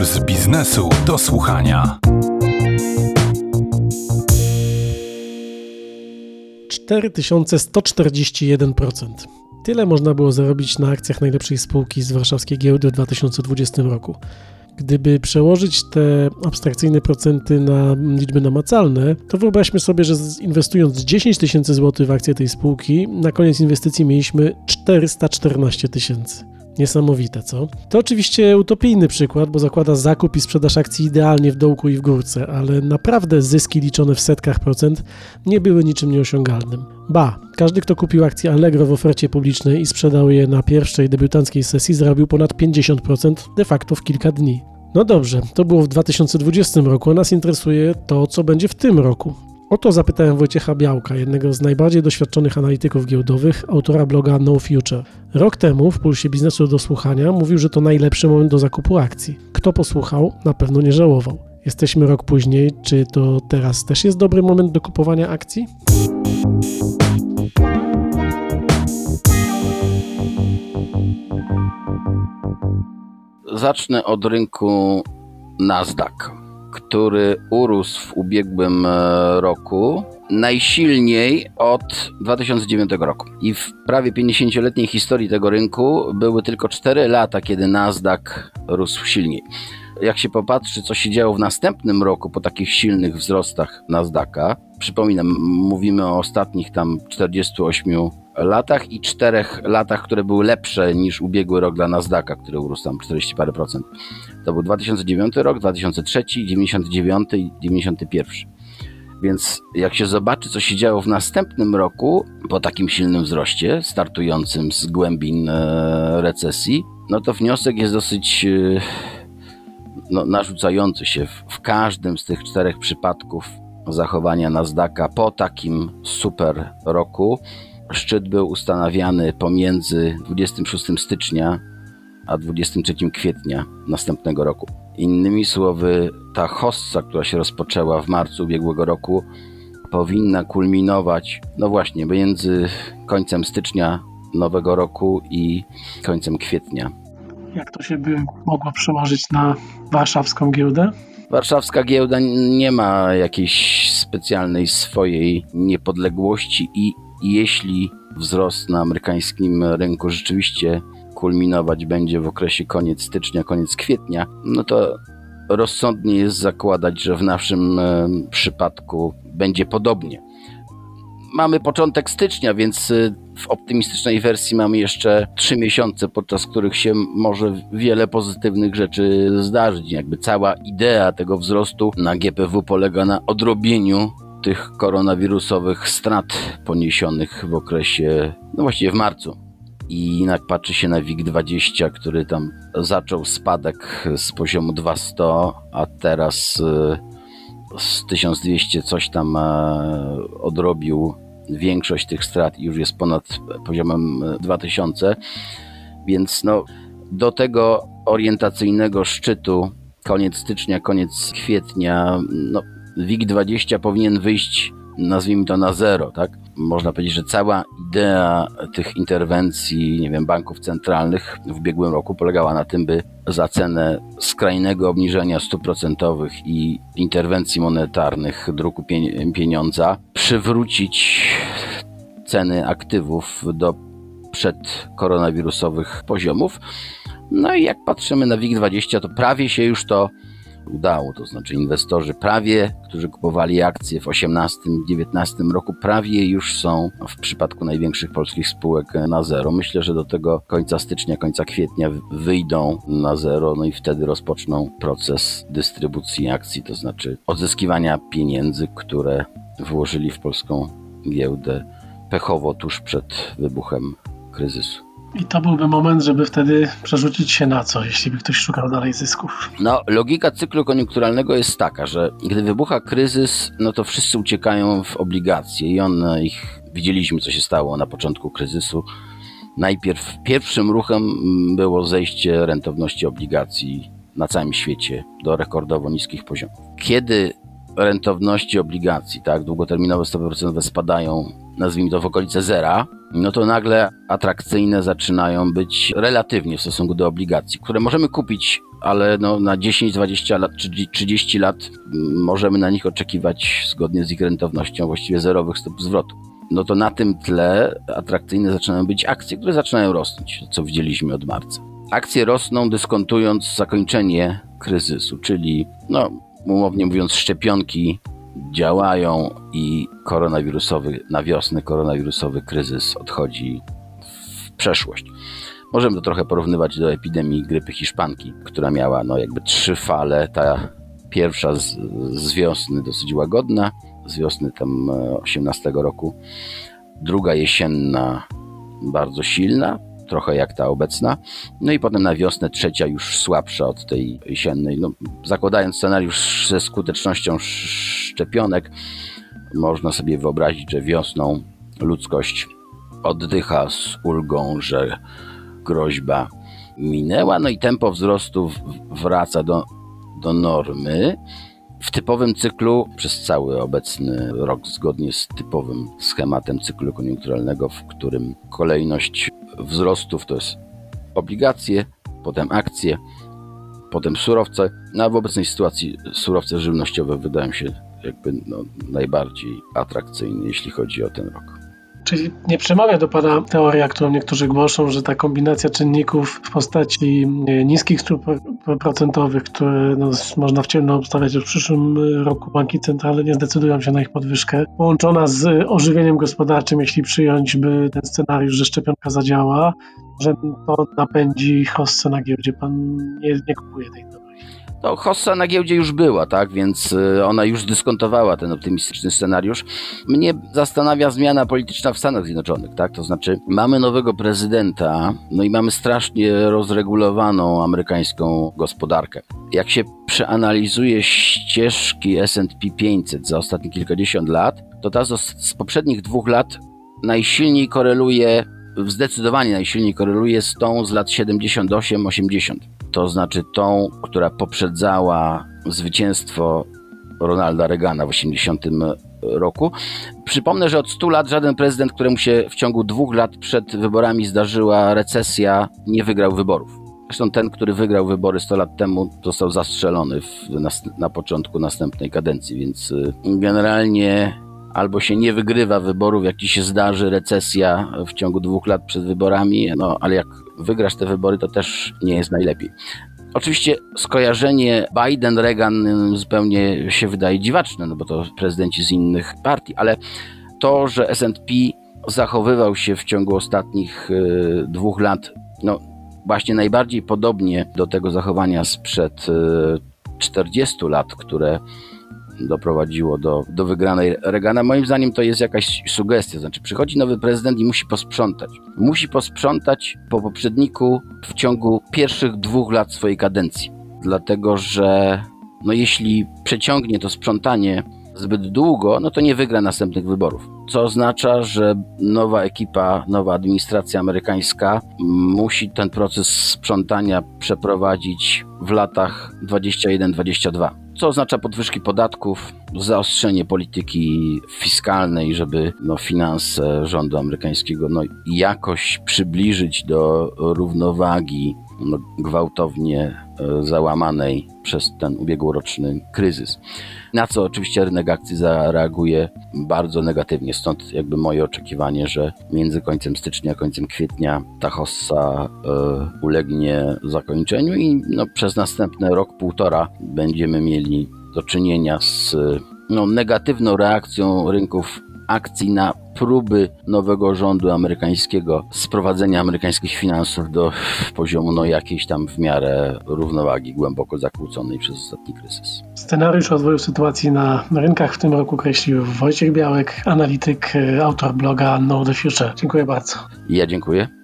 Puls biznesu do słuchania. 4141%. Tyle można było zarobić na akcjach najlepszej spółki z warszawskiej giełdy w 2020 roku. Gdyby przełożyć te abstrakcyjne procenty na liczby namacalne, to wyobraźmy sobie, że inwestując 10 tysięcy złotych w akcje tej spółki, na koniec inwestycji mieliśmy 414 tysięcy. Niesamowite, co? To oczywiście utopijny przykład, bo zakłada zakup i sprzedaż akcji idealnie w dołku i w górce, ale naprawdę zyski liczone w setkach procent nie były niczym nieosiągalnym. Ba, każdy, kto kupił akcje Allegro w ofercie publicznej i sprzedał je na pierwszej debiutanckiej sesji, zarobił ponad 50% de facto w kilka dni. No dobrze, to było w 2020 roku, a nas interesuje to, co będzie w tym roku. O to zapytałem Wojciecha Białka, jednego z najbardziej doświadczonych analityków giełdowych, autora bloga No Future. Rok temu w Pulsie Biznesu do Słuchania mówił, że to najlepszy moment do zakupu akcji. Kto posłuchał, na pewno nie żałował. Jesteśmy rok później, czy to teraz też jest dobry moment do kupowania akcji? Zacznę od rynku Nasdaq który urósł w ubiegłym e, roku najsilniej od 2009 roku. I w prawie 50-letniej historii tego rynku były tylko 4 lata, kiedy Nasdaq rósł silniej. Jak się popatrzy, co się działo w następnym roku po takich silnych wzrostach Nasdaqa, przypominam, mówimy o ostatnich tam 48 latach i czterech latach, które były lepsze niż ubiegły rok dla Nasdaqa, który urósł tam 40 parę procent. To był 2009 rok, 2003, 99 i 91. Więc jak się zobaczy, co się działo w następnym roku, po takim silnym wzroście, startującym z głębin e, recesji, no to wniosek jest dosyć e, no, narzucający się. W, w każdym z tych czterech przypadków zachowania Nasdaqa po takim super roku Szczyt był ustanawiany pomiędzy 26 stycznia a 23 kwietnia następnego roku. Innymi słowy, ta hossa, która się rozpoczęła w marcu ubiegłego roku, powinna kulminować, no właśnie, między końcem stycznia nowego roku i końcem kwietnia. Jak to się by mogło przełożyć na warszawską giełdę? Warszawska giełda nie ma jakiejś specjalnej swojej niepodległości i jeśli wzrost na amerykańskim rynku rzeczywiście kulminować będzie w okresie koniec stycznia, koniec kwietnia, no to rozsądnie jest zakładać, że w naszym przypadku będzie podobnie. Mamy początek stycznia, więc e, w optymistycznej wersji mamy jeszcze trzy miesiące, podczas których się może wiele pozytywnych rzeczy zdarzyć. Jakby cała idea tego wzrostu na GPW polega na odrobieniu tych koronawirusowych strat poniesionych w okresie, no właściwie w marcu. I jednak patrzy się na WIG20, który tam zaczął spadek z poziomu 200, a teraz y, z 1200 coś tam e, odrobił większość tych strat i już jest ponad poziomem 2000. Więc no, do tego orientacyjnego szczytu koniec stycznia, koniec kwietnia, no, WIG20 powinien wyjść, nazwijmy to na zero, tak? Można powiedzieć, że cała idea tych interwencji, nie wiem, banków centralnych w ubiegłym roku polegała na tym, by za cenę skrajnego obniżenia stóp procentowych i interwencji monetarnych, druku pieniądza, przywrócić ceny aktywów do przedkoronawirusowych poziomów. No i jak patrzymy na WIG20, to prawie się już to udało. To znaczy inwestorzy prawie, którzy kupowali akcje w 18-19 roku, prawie już są w przypadku największych polskich spółek na zero. Myślę, że do tego końca stycznia, końca kwietnia wyjdą na zero, no i wtedy rozpoczną proces dystrybucji akcji, to znaczy odzyskiwania pieniędzy, które włożyli w polską giełdę pechowo tuż przed wybuchem kryzysu. I to byłby moment, żeby wtedy przerzucić się na co, jeśli by ktoś szukał dalej zysków? No, logika cyklu koniunkturalnego jest taka, że gdy wybucha kryzys, no to wszyscy uciekają w obligacje i on ich, widzieliśmy co się stało na początku kryzysu. Najpierw pierwszym ruchem było zejście rentowności obligacji na całym świecie do rekordowo niskich poziomów. Kiedy rentowności obligacji, tak, długoterminowe stopy procentowe spadają, nazwijmy to w okolice zera, no to nagle atrakcyjne zaczynają być relatywnie w stosunku do obligacji, które możemy kupić ale no, na 10, 20 lat czy 30 lat mm, możemy na nich oczekiwać, zgodnie z ich rentownością, właściwie zerowych stóp zwrotu. No to na tym tle atrakcyjne zaczynają być akcje, które zaczynają rosnąć, co widzieliśmy od marca. Akcje rosną dyskontując zakończenie kryzysu, czyli, no, umownie mówiąc, szczepionki działają i koronawirusowy, na wiosnę koronawirusowy kryzys odchodzi w przeszłość. Możemy to trochę porównywać do epidemii grypy hiszpanki, która miała no jakby trzy fale. Ta pierwsza z, z wiosny dosyć łagodna, z wiosny tam 18 roku. Druga jesienna bardzo silna, trochę jak ta obecna. No i potem na wiosnę trzecia już słabsza od tej jesiennej. No, zakładając scenariusz ze skutecznością szczepionek, można sobie wyobrazić, że wiosną ludzkość oddycha z ulgą, że groźba minęła, no i tempo wzrostu wraca do, do normy. W typowym cyklu przez cały obecny rok, zgodnie z typowym schematem cyklu koniunkturalnego, w którym kolejność wzrostów to jest obligacje, potem akcje, potem surowce. No a w obecnej sytuacji surowce żywnościowe wydają się jakby no, najbardziej atrakcyjne, jeśli chodzi o ten rok. Czyli nie przemawia do Pana teoria, którą niektórzy głoszą, że ta kombinacja czynników w postaci niskich stóp procentowych, które no, można w ciemno obstawiać, że w przyszłym roku banki centralne nie zdecydują się na ich podwyżkę, połączona z ożywieniem gospodarczym, jeśli przyjąć by ten scenariusz, że szczepionka zadziała, że to napędzi hossę na giełdzie. Pan nie, nie kupuje tej teorii. No, Hossa na giełdzie już była, tak, więc y, ona już dyskontowała ten optymistyczny scenariusz. Mnie zastanawia zmiana polityczna w Stanach Zjednoczonych, tak, to znaczy mamy nowego prezydenta, no i mamy strasznie rozregulowaną amerykańską gospodarkę. Jak się przeanalizuje ścieżki S&P 500 za ostatnie kilkadziesiąt lat, to ta z poprzednich dwóch lat najsilniej koreluje zdecydowanie najsilniej koreluje z tą z lat 78-80 to znaczy tą, która poprzedzała zwycięstwo Ronalda Reagana w 80 roku. Przypomnę, że od 100 lat żaden prezydent, któremu się w ciągu dwóch lat przed wyborami zdarzyła recesja, nie wygrał wyborów. Zresztą ten, który wygrał wybory 100 lat temu, został zastrzelony w, na, na początku następnej kadencji, więc y, generalnie albo się nie wygrywa wyborów, jak ci się zdarzy recesja w ciągu dwóch lat przed wyborami, no ale jak wygrasz te wybory, to też nie jest najlepiej. Oczywiście skojarzenie Biden-Reagan zupełnie się wydaje dziwaczne, no bo to prezydenci z innych partii, ale to, że S&P zachowywał się w ciągu ostatnich y, dwóch lat, no właśnie najbardziej podobnie do tego zachowania sprzed y, 40 lat, które doprowadziło do, do wygranej Reagana. Moim zdaniem to jest jakaś sugestia. Znaczy, przychodzi nowy prezydent i musi posprzątać. Musi posprzątać po poprzedniku w ciągu pierwszych dwóch lat swojej kadencji. Dlatego, że no jeśli przeciągnie to sprzątanie zbyt długo, no to nie wygra następnych wyborów. Co oznacza, że nowa ekipa, nowa administracja amerykańska musi ten proces sprzątania przeprowadzić w latach 21-22 co oznacza podwyżki podatków, zaostrzenie polityki fiskalnej, żeby no, finanse rządu amerykańskiego no, jakoś przybliżyć do równowagi no, gwałtownie e, załamanej przez ten ubiegłoroczny kryzys. Na co oczywiście rynek akcji zareaguje bardzo negatywnie. Stąd jakby moje oczekiwanie, że między końcem stycznia a końcem kwietnia ta hossa y, ulegnie zakończeniu i no, przez następny rok, półtora będziemy mieli do czynienia z no, negatywną reakcją rynków akcji na próby nowego rządu amerykańskiego sprowadzenia amerykańskich finansów do poziomu no, jakiejś tam w miarę równowagi głęboko zakłóconej przez ostatni kryzys. Scenariusz rozwoju sytuacji na rynkach w tym roku kreślił Wojciech Białek, analityk, autor bloga Know the Future. Dziękuję bardzo. Ja dziękuję.